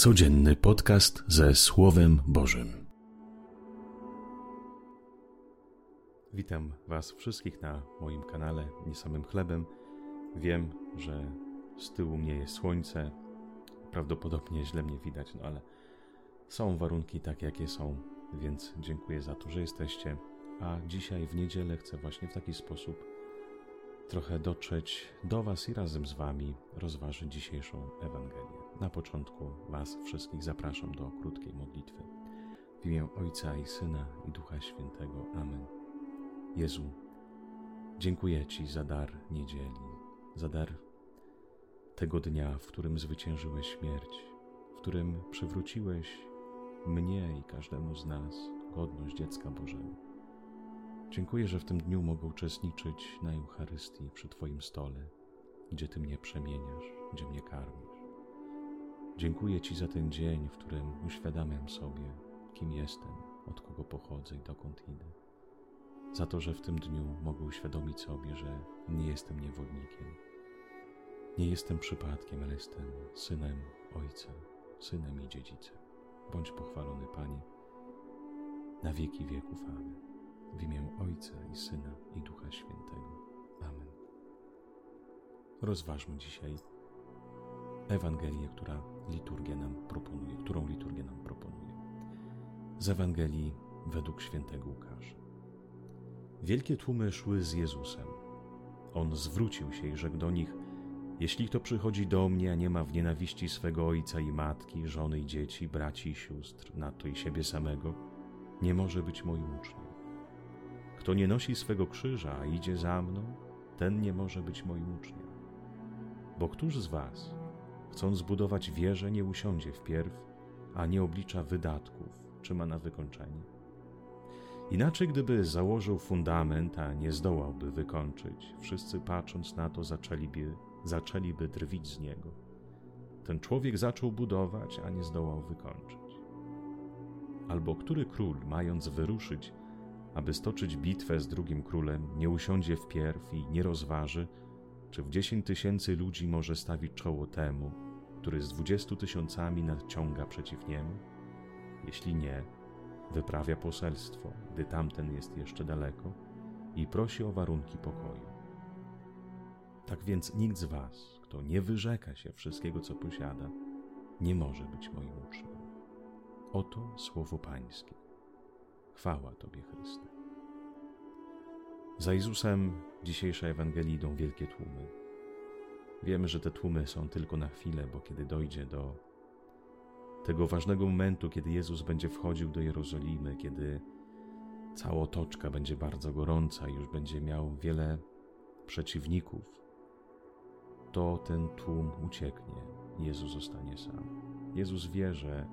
Codzienny podcast ze Słowem Bożym. Witam Was wszystkich na moim kanale Nie samym chlebem. Wiem, że z tyłu mnie jest słońce. Prawdopodobnie źle mnie widać, no ale są warunki takie, jakie są, więc dziękuję za to, że jesteście. A dzisiaj w niedzielę chcę właśnie w taki sposób trochę dotrzeć do Was i razem z Wami rozważyć dzisiejszą Ewangelię. Na początku Was wszystkich zapraszam do krótkiej modlitwy. W imię Ojca i Syna i Ducha Świętego. Amen. Jezu, dziękuję Ci za dar niedzieli, za dar tego dnia, w którym zwyciężyłeś śmierć, w którym przywróciłeś mnie i każdemu z nas godność dziecka Bożego. Dziękuję, że w tym dniu mogę uczestniczyć na Eucharystii przy Twoim stole, gdzie Ty mnie przemieniasz, gdzie mnie karmisz. Dziękuję Ci za ten dzień, w którym uświadamiam sobie, kim jestem, od kogo pochodzę i dokąd idę. Za to, że w tym dniu mogę uświadomić sobie, że nie jestem niewolnikiem. Nie jestem przypadkiem, ale jestem synem Ojca, synem i dziedzicem. Bądź pochwalony, Panie, na wieki wieków. Amen. W imię Ojca i Syna i Ducha Świętego. Amen. Rozważmy dzisiaj Ewangelię, która liturgia nam proponuje, którą liturgia nam proponuje. Z Ewangelii według świętego Łukasza. Wielkie tłumy szły z Jezusem. On zwrócił się i rzekł do nich: Jeśli kto przychodzi do mnie, a nie ma w nienawiści swego ojca i matki, żony i dzieci, braci i sióstr, nadto i siebie samego, nie może być moim uczniem. Kto nie nosi swego krzyża, a idzie za mną, ten nie może być moim uczniem. Bo któż z was, chcąc zbudować wieżę, nie usiądzie wpierw, a nie oblicza wydatków, czy ma na wykończenie? Inaczej, gdyby założył fundament, a nie zdołałby wykończyć, wszyscy patrząc na to zaczęliby, zaczęliby drwić z niego. Ten człowiek zaczął budować, a nie zdołał wykończyć. Albo który król, mając wyruszyć, aby stoczyć bitwę z drugim królem, nie usiądzie wpierw i nie rozważy, czy w dziesięć tysięcy ludzi może stawić czoło temu, który z dwudziestu tysiącami nadciąga przeciw niemu? Jeśli nie, wyprawia poselstwo, gdy tamten jest jeszcze daleko i prosi o warunki pokoju. Tak więc nikt z was, kto nie wyrzeka się wszystkiego, co posiada, nie może być moim uczniem. Oto słowo Pańskie. Chwała Tobie, Chryste. Za Jezusem dzisiejszej Ewangelii idą wielkie tłumy. Wiemy, że te tłumy są tylko na chwilę, bo kiedy dojdzie do tego ważnego momentu, kiedy Jezus będzie wchodził do Jerozolimy, kiedy cała otoczka będzie bardzo gorąca i już będzie miał wiele przeciwników, to ten tłum ucieknie. Jezus zostanie sam. Jezus wie, że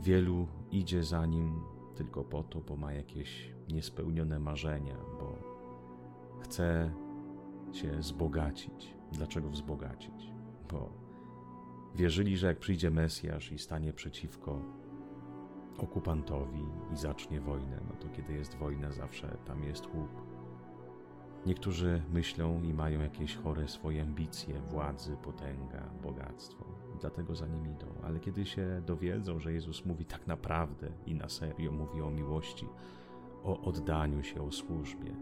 wielu idzie za nim tylko po to, bo ma jakieś niespełnione marzenia, bo chce się wzbogacić. Dlaczego wzbogacić? Bo wierzyli, że jak przyjdzie Mesjasz i stanie przeciwko okupantowi i zacznie wojnę, no to kiedy jest wojna, zawsze tam jest łup. Niektórzy myślą i mają jakieś chore swoje ambicje, władzy, potęga, bogactwo dlatego za nim idą. Ale kiedy się dowiedzą, że Jezus mówi tak naprawdę i na serio, mówi o miłości, o oddaniu się, o służbie,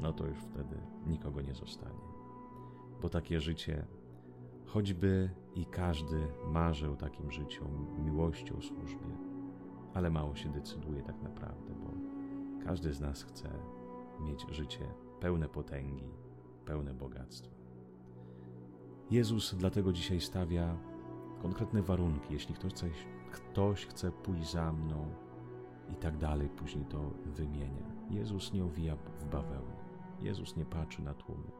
no to już wtedy nikogo nie zostanie. Bo takie życie, choćby i każdy marzy o takim życiu, o miłości, o służbie, ale mało się decyduje tak naprawdę, bo każdy z nas chce mieć życie pełne potęgi, pełne bogactwa. Jezus dlatego dzisiaj stawia konkretne warunki. Jeśli ktoś chce, ktoś chce pójść za mną i tak dalej, później to wymienia. Jezus nie owija w bawełnę. Jezus nie patrzy na tłumy.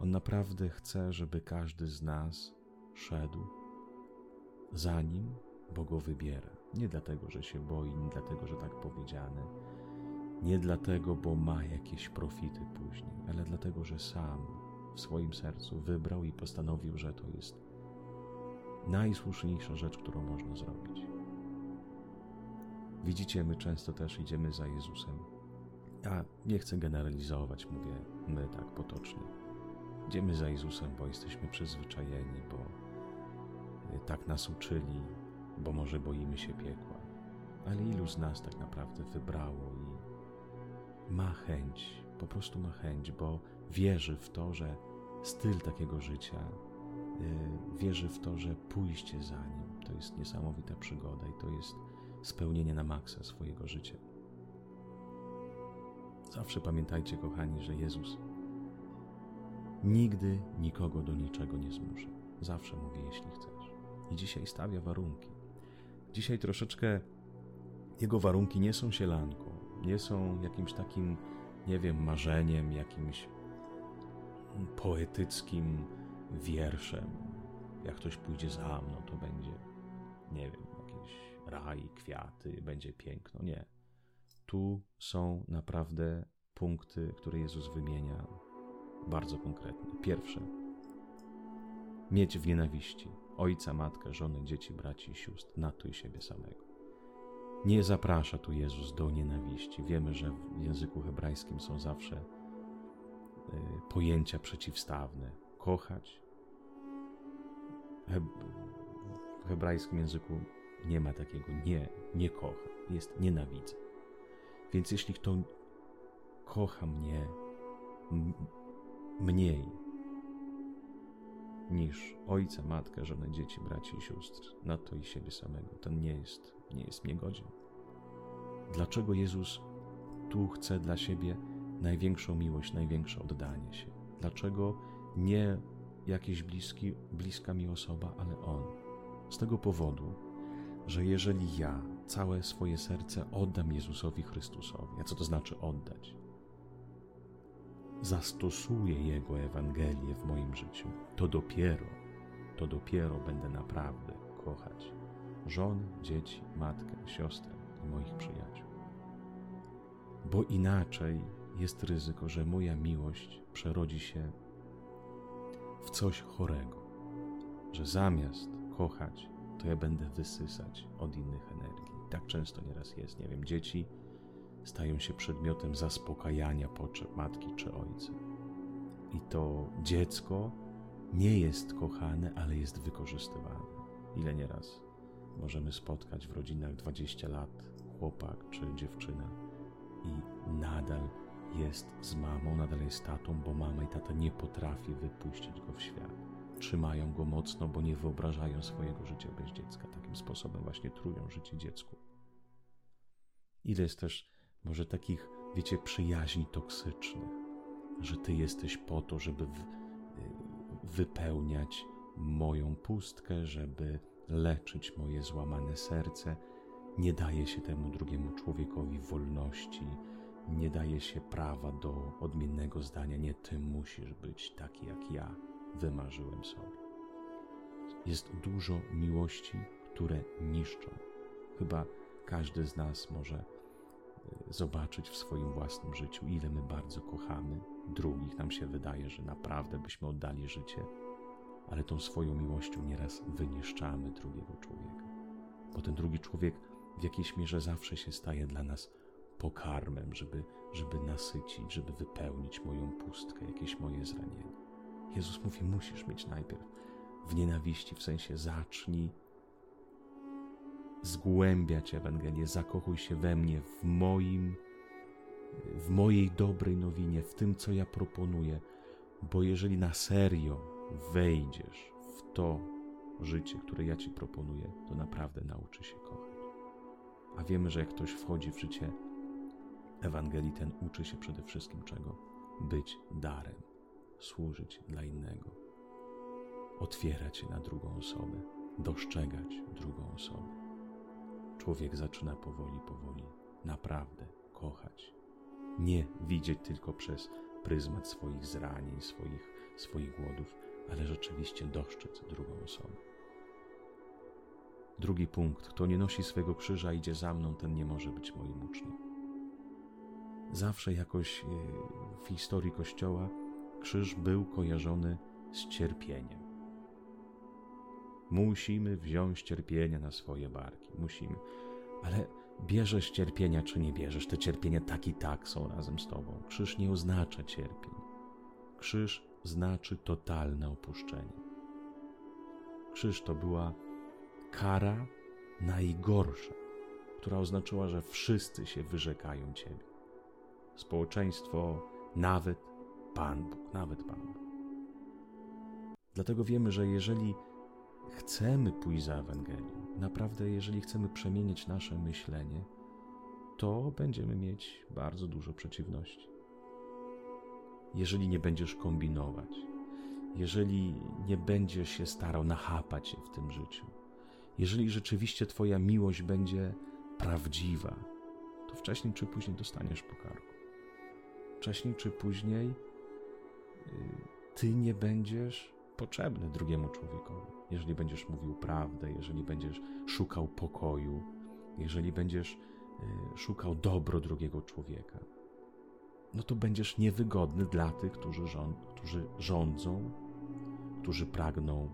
On naprawdę chce, żeby każdy z nas szedł za nim, bo go wybiera. Nie dlatego, że się boi, nie dlatego, że tak powiedziane, nie dlatego, bo ma jakieś profity później, ale dlatego, że sam w swoim sercu wybrał i postanowił, że to jest najsłuszniejsza rzecz, którą można zrobić. Widzicie, my często też idziemy za Jezusem. Ja nie chcę generalizować, mówię my tak potocznie. Idziemy za Jezusem, bo jesteśmy przyzwyczajeni, bo tak nas uczyli, bo może boimy się piekła. Ale ilu z nas tak naprawdę wybrało i ma chęć, po prostu ma chęć, bo wierzy w to, że styl takiego życia, yy, wierzy w to, że pójście za nim to jest niesamowita przygoda i to jest spełnienie na maksa swojego życia. Zawsze pamiętajcie, kochani, że Jezus nigdy nikogo do niczego nie zmusza. Zawsze mówi, jeśli chcesz. I dzisiaj stawia warunki. Dzisiaj troszeczkę jego warunki nie są sielanką, nie są jakimś takim, nie wiem, marzeniem, jakimś poetyckim wierszem. Jak ktoś pójdzie za mną, to będzie, nie wiem, jakiś raj, kwiaty, będzie piękno. Nie. Tu są naprawdę punkty, które Jezus wymienia bardzo konkretnie. Pierwsze, mieć w nienawiści ojca, matkę, żonę, dzieci, braci sióstr, na to i siebie samego. Nie zaprasza tu Jezus do nienawiści. Wiemy, że w języku hebrajskim są zawsze y, pojęcia przeciwstawne. Kochać. w hebrajskim języku nie ma takiego nie, nie kocha. Jest nienawidzę. Więc jeśli kto kocha mnie mniej niż ojca, matkę, żonę, dzieci, braci i sióstr, na to i siebie samego, ten nie jest, nie jest mnie godzien. Dlaczego Jezus tu chce dla siebie największą miłość, największe oddanie się? Dlaczego nie jakiś bliski, bliska mi osoba, ale On? Z tego powodu, że jeżeli ja całe swoje serce oddam Jezusowi Chrystusowi, a co to znaczy oddać? zastosuję Jego Ewangelię w moim życiu, to dopiero, to dopiero będę naprawdę kochać żonę, dzieci, matkę, siostrę i moich przyjaciół. Bo inaczej jest ryzyko, że moja miłość przerodzi się w coś chorego, że zamiast kochać, to ja będę wysysać od innych energii. Tak często nieraz jest. Nie wiem, dzieci stają się przedmiotem zaspokajania potrzeb matki czy ojca. I to dziecko nie jest kochane, ale jest wykorzystywane. Ile nieraz możemy spotkać w rodzinach 20 lat chłopak czy dziewczyna i nadal jest z mamą, nadal jest tatą, bo mama i tata nie potrafi wypuścić go w świat. Trzymają go mocno, bo nie wyobrażają swojego życia bez dziecka. Takim sposobem właśnie trują życie dziecku. Ile jest też może takich, wiecie, przyjaźni toksycznych, że Ty jesteś po to, żeby w, y, wypełniać moją pustkę, żeby leczyć moje złamane serce. Nie daje się temu drugiemu człowiekowi wolności, nie daje się prawa do odmiennego zdania. Nie, Ty musisz być taki jak ja wymarzyłem sobie. Jest dużo miłości, które niszczą. Chyba każdy z nas może zobaczyć w swoim własnym życiu, ile my bardzo kochamy drugich. Nam się wydaje, że naprawdę byśmy oddali życie, ale tą swoją miłością nieraz wyniszczamy drugiego człowieka. Bo ten drugi człowiek w jakiejś mierze zawsze się staje dla nas pokarmem, żeby, żeby nasycić, żeby wypełnić moją pustkę, jakieś moje zranienie. Jezus mówi: Musisz mieć najpierw w nienawiści, w sensie zacznij zgłębiać Ewangelię, zakochuj się we mnie, w moim, w mojej dobrej nowinie, w tym, co ja proponuję, bo jeżeli na serio wejdziesz w to życie, które ja Ci proponuję, to naprawdę nauczy się kochać. A wiemy, że jak ktoś wchodzi w życie Ewangelii, ten uczy się przede wszystkim czego? Być darem, służyć dla innego, otwierać się na drugą osobę, dostrzegać drugą osobę człowiek zaczyna powoli, powoli naprawdę kochać. Nie widzieć tylko przez pryzmat swoich zranień, swoich, swoich głodów, ale rzeczywiście dostrzec drugą osobę. Drugi punkt. Kto nie nosi swego krzyża, idzie za mną, ten nie może być moim uczniem. Zawsze jakoś e, w historii Kościoła krzyż był kojarzony z cierpieniem. Musimy wziąć cierpienia na swoje barki. Musimy. Ale bierzesz cierpienia, czy nie bierzesz, te cierpienia tak i tak są razem z tobą. Krzyż nie oznacza cierpień. Krzyż znaczy totalne opuszczenie. Krzyż to była kara najgorsza, która oznaczała, że wszyscy się wyrzekają Ciebie. Społeczeństwo, nawet Pan Bóg, nawet Pan Bóg. Dlatego wiemy, że jeżeli chcemy pójść za Ewangelią, naprawdę, jeżeli chcemy przemienić nasze myślenie, to będziemy mieć bardzo dużo przeciwności. Jeżeli nie będziesz kombinować, jeżeli nie będziesz się starał nachapać się w tym życiu, jeżeli rzeczywiście Twoja miłość będzie prawdziwa, to wcześniej czy później dostaniesz pokarku. Wcześniej czy później y, Ty nie będziesz potrzebny drugiemu człowiekowi. Jeżeli będziesz mówił prawdę, jeżeli będziesz szukał pokoju, jeżeli będziesz y, szukał dobro drugiego człowieka, no to będziesz niewygodny dla tych, którzy, rząd, którzy rządzą, którzy pragną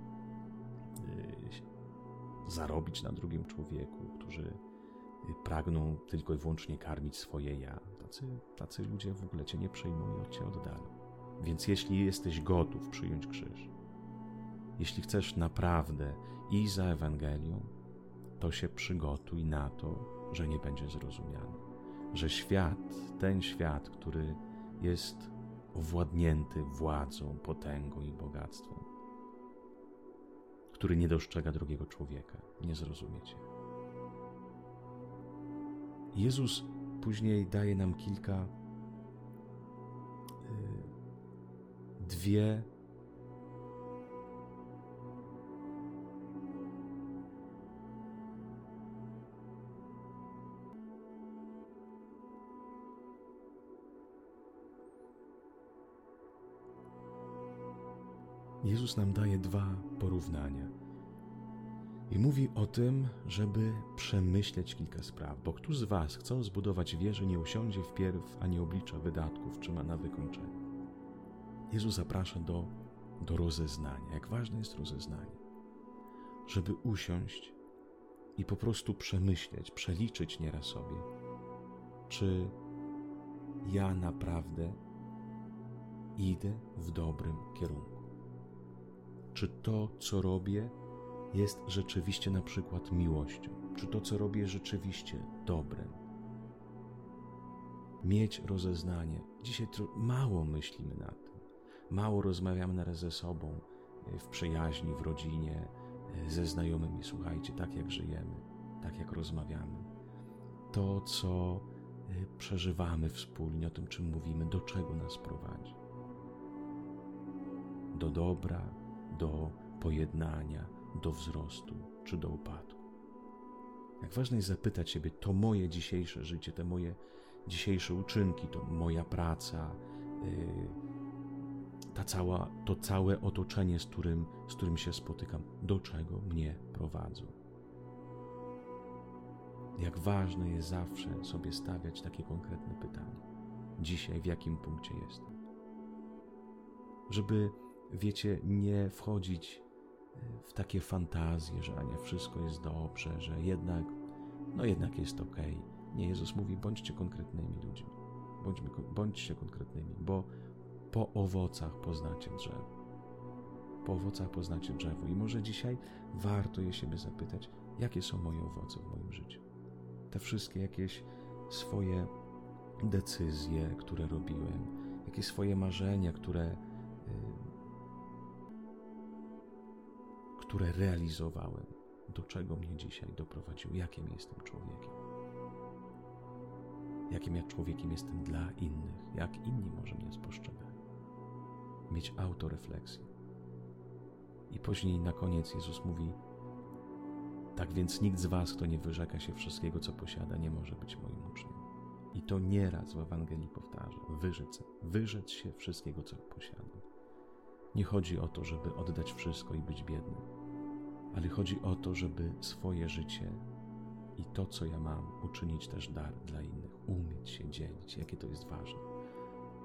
y, zarobić na drugim człowieku, którzy y, pragną tylko i wyłącznie karmić swoje ja. Tacy, tacy ludzie w ogóle cię nie przejmują, cię oddalą. Więc jeśli jesteś gotów przyjąć krzyż, jeśli chcesz naprawdę iść za Ewangelią, to się przygotuj na to, że nie będzie zrozumiany. Że świat, ten świat, który jest owładnięty władzą, potęgą i bogactwem, który nie dostrzega drugiego człowieka, nie zrozumiecie. Jezus później daje nam kilka, y, dwie Jezus nam daje dwa porównania. I mówi o tym, żeby przemyśleć kilka spraw, bo któż z Was, chcąc zbudować wieżę, nie usiądzie wpierw, a nie oblicza wydatków, czy ma na wykończenie. Jezus zaprasza do, do rozeznania. Jak ważne jest rozeznanie, żeby usiąść i po prostu przemyśleć, przeliczyć nieraz sobie, czy ja naprawdę idę w dobrym kierunku czy to, co robię, jest rzeczywiście na przykład miłością, czy to, co robię, rzeczywiście dobrem. Mieć rozeznanie. Dzisiaj mało myślimy nad tym, mało rozmawiamy naraz ze sobą, e, w przyjaźni, w rodzinie, e, ze znajomymi. Słuchajcie, tak jak żyjemy, tak jak rozmawiamy, to, co e, przeżywamy wspólnie, o tym, czym mówimy, do czego nas prowadzi. Do dobra, do pojednania, do wzrostu czy do upadku. Jak ważne jest zapytać siebie, to moje dzisiejsze życie, te moje dzisiejsze uczynki, to moja praca, yy, ta cała, to całe otoczenie, z którym, z którym się spotykam, do czego mnie prowadzą. Jak ważne jest zawsze sobie stawiać takie konkretne pytanie. Dzisiaj w jakim punkcie jestem? Żeby wiecie, nie wchodzić e, w takie fantazje, że nie wszystko jest dobrze, że jednak, no jednak jest ok. Nie, Jezus mówi, bądźcie konkretnymi ludźmi. Bądźmy, bądźcie konkretnymi, bo po owocach poznacie drzewo. Po owocach poznacie drzewo. I może dzisiaj warto je siebie zapytać, jakie są moje owoce w moim życiu. Te wszystkie jakieś swoje decyzje, które robiłem, jakieś swoje marzenia, które które realizowałem, do czego mnie dzisiaj doprowadził, jakim jestem człowiekiem. Jakim ja człowiekiem jestem dla innych, jak inni może mnie spostrzegają. Mieć autorefleksję. I później na koniec Jezus mówi: Tak więc nikt z Was, kto nie wyrzeka się wszystkiego, co posiada, nie może być moim uczniem. I to nieraz w Ewangelii powtarza: wyrzec, wyrzec się wszystkiego, co posiada. Nie chodzi o to, żeby oddać wszystko i być biednym ale chodzi o to, żeby swoje życie i to, co ja mam, uczynić też dar dla innych, umieć się dzielić, jakie to jest ważne.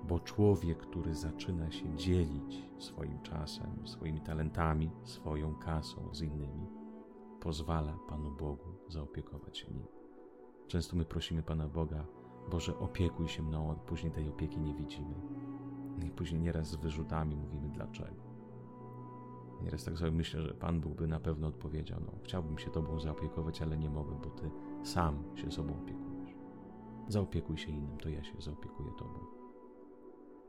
Bo człowiek, który zaczyna się dzielić swoim czasem, swoimi talentami, swoją kasą z innymi, pozwala Panu Bogu zaopiekować się nim. Często my prosimy Pana Boga, Boże, opiekuj się mną, a później tej opieki nie widzimy. I później nieraz z wyrzutami mówimy dlaczego. Nieraz tak sobie myślę, że Pan byłby na pewno odpowiedział: No, chciałbym się Tobą zaopiekować, ale nie mogę, bo Ty sam się sobą opiekujesz. Zaopiekuj się innym, to ja się zaopiekuję Tobą.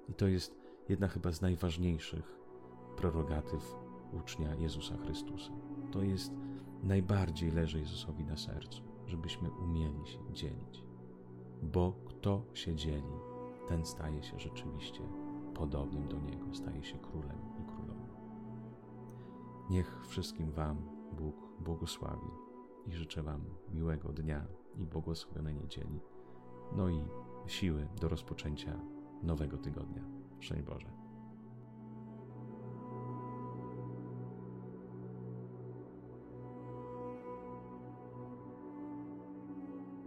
I to jest jedna chyba z najważniejszych prerogatyw ucznia Jezusa Chrystusa. To jest najbardziej leży Jezusowi na sercu, żebyśmy umieli się dzielić. Bo kto się dzieli, ten staje się rzeczywiście podobnym do Niego, staje się królem i królową. Niech wszystkim Wam Bóg błogosławi i życzę Wam miłego dnia i błogosławionej niedzieli, no i siły do rozpoczęcia nowego tygodnia. Szczęść Boże.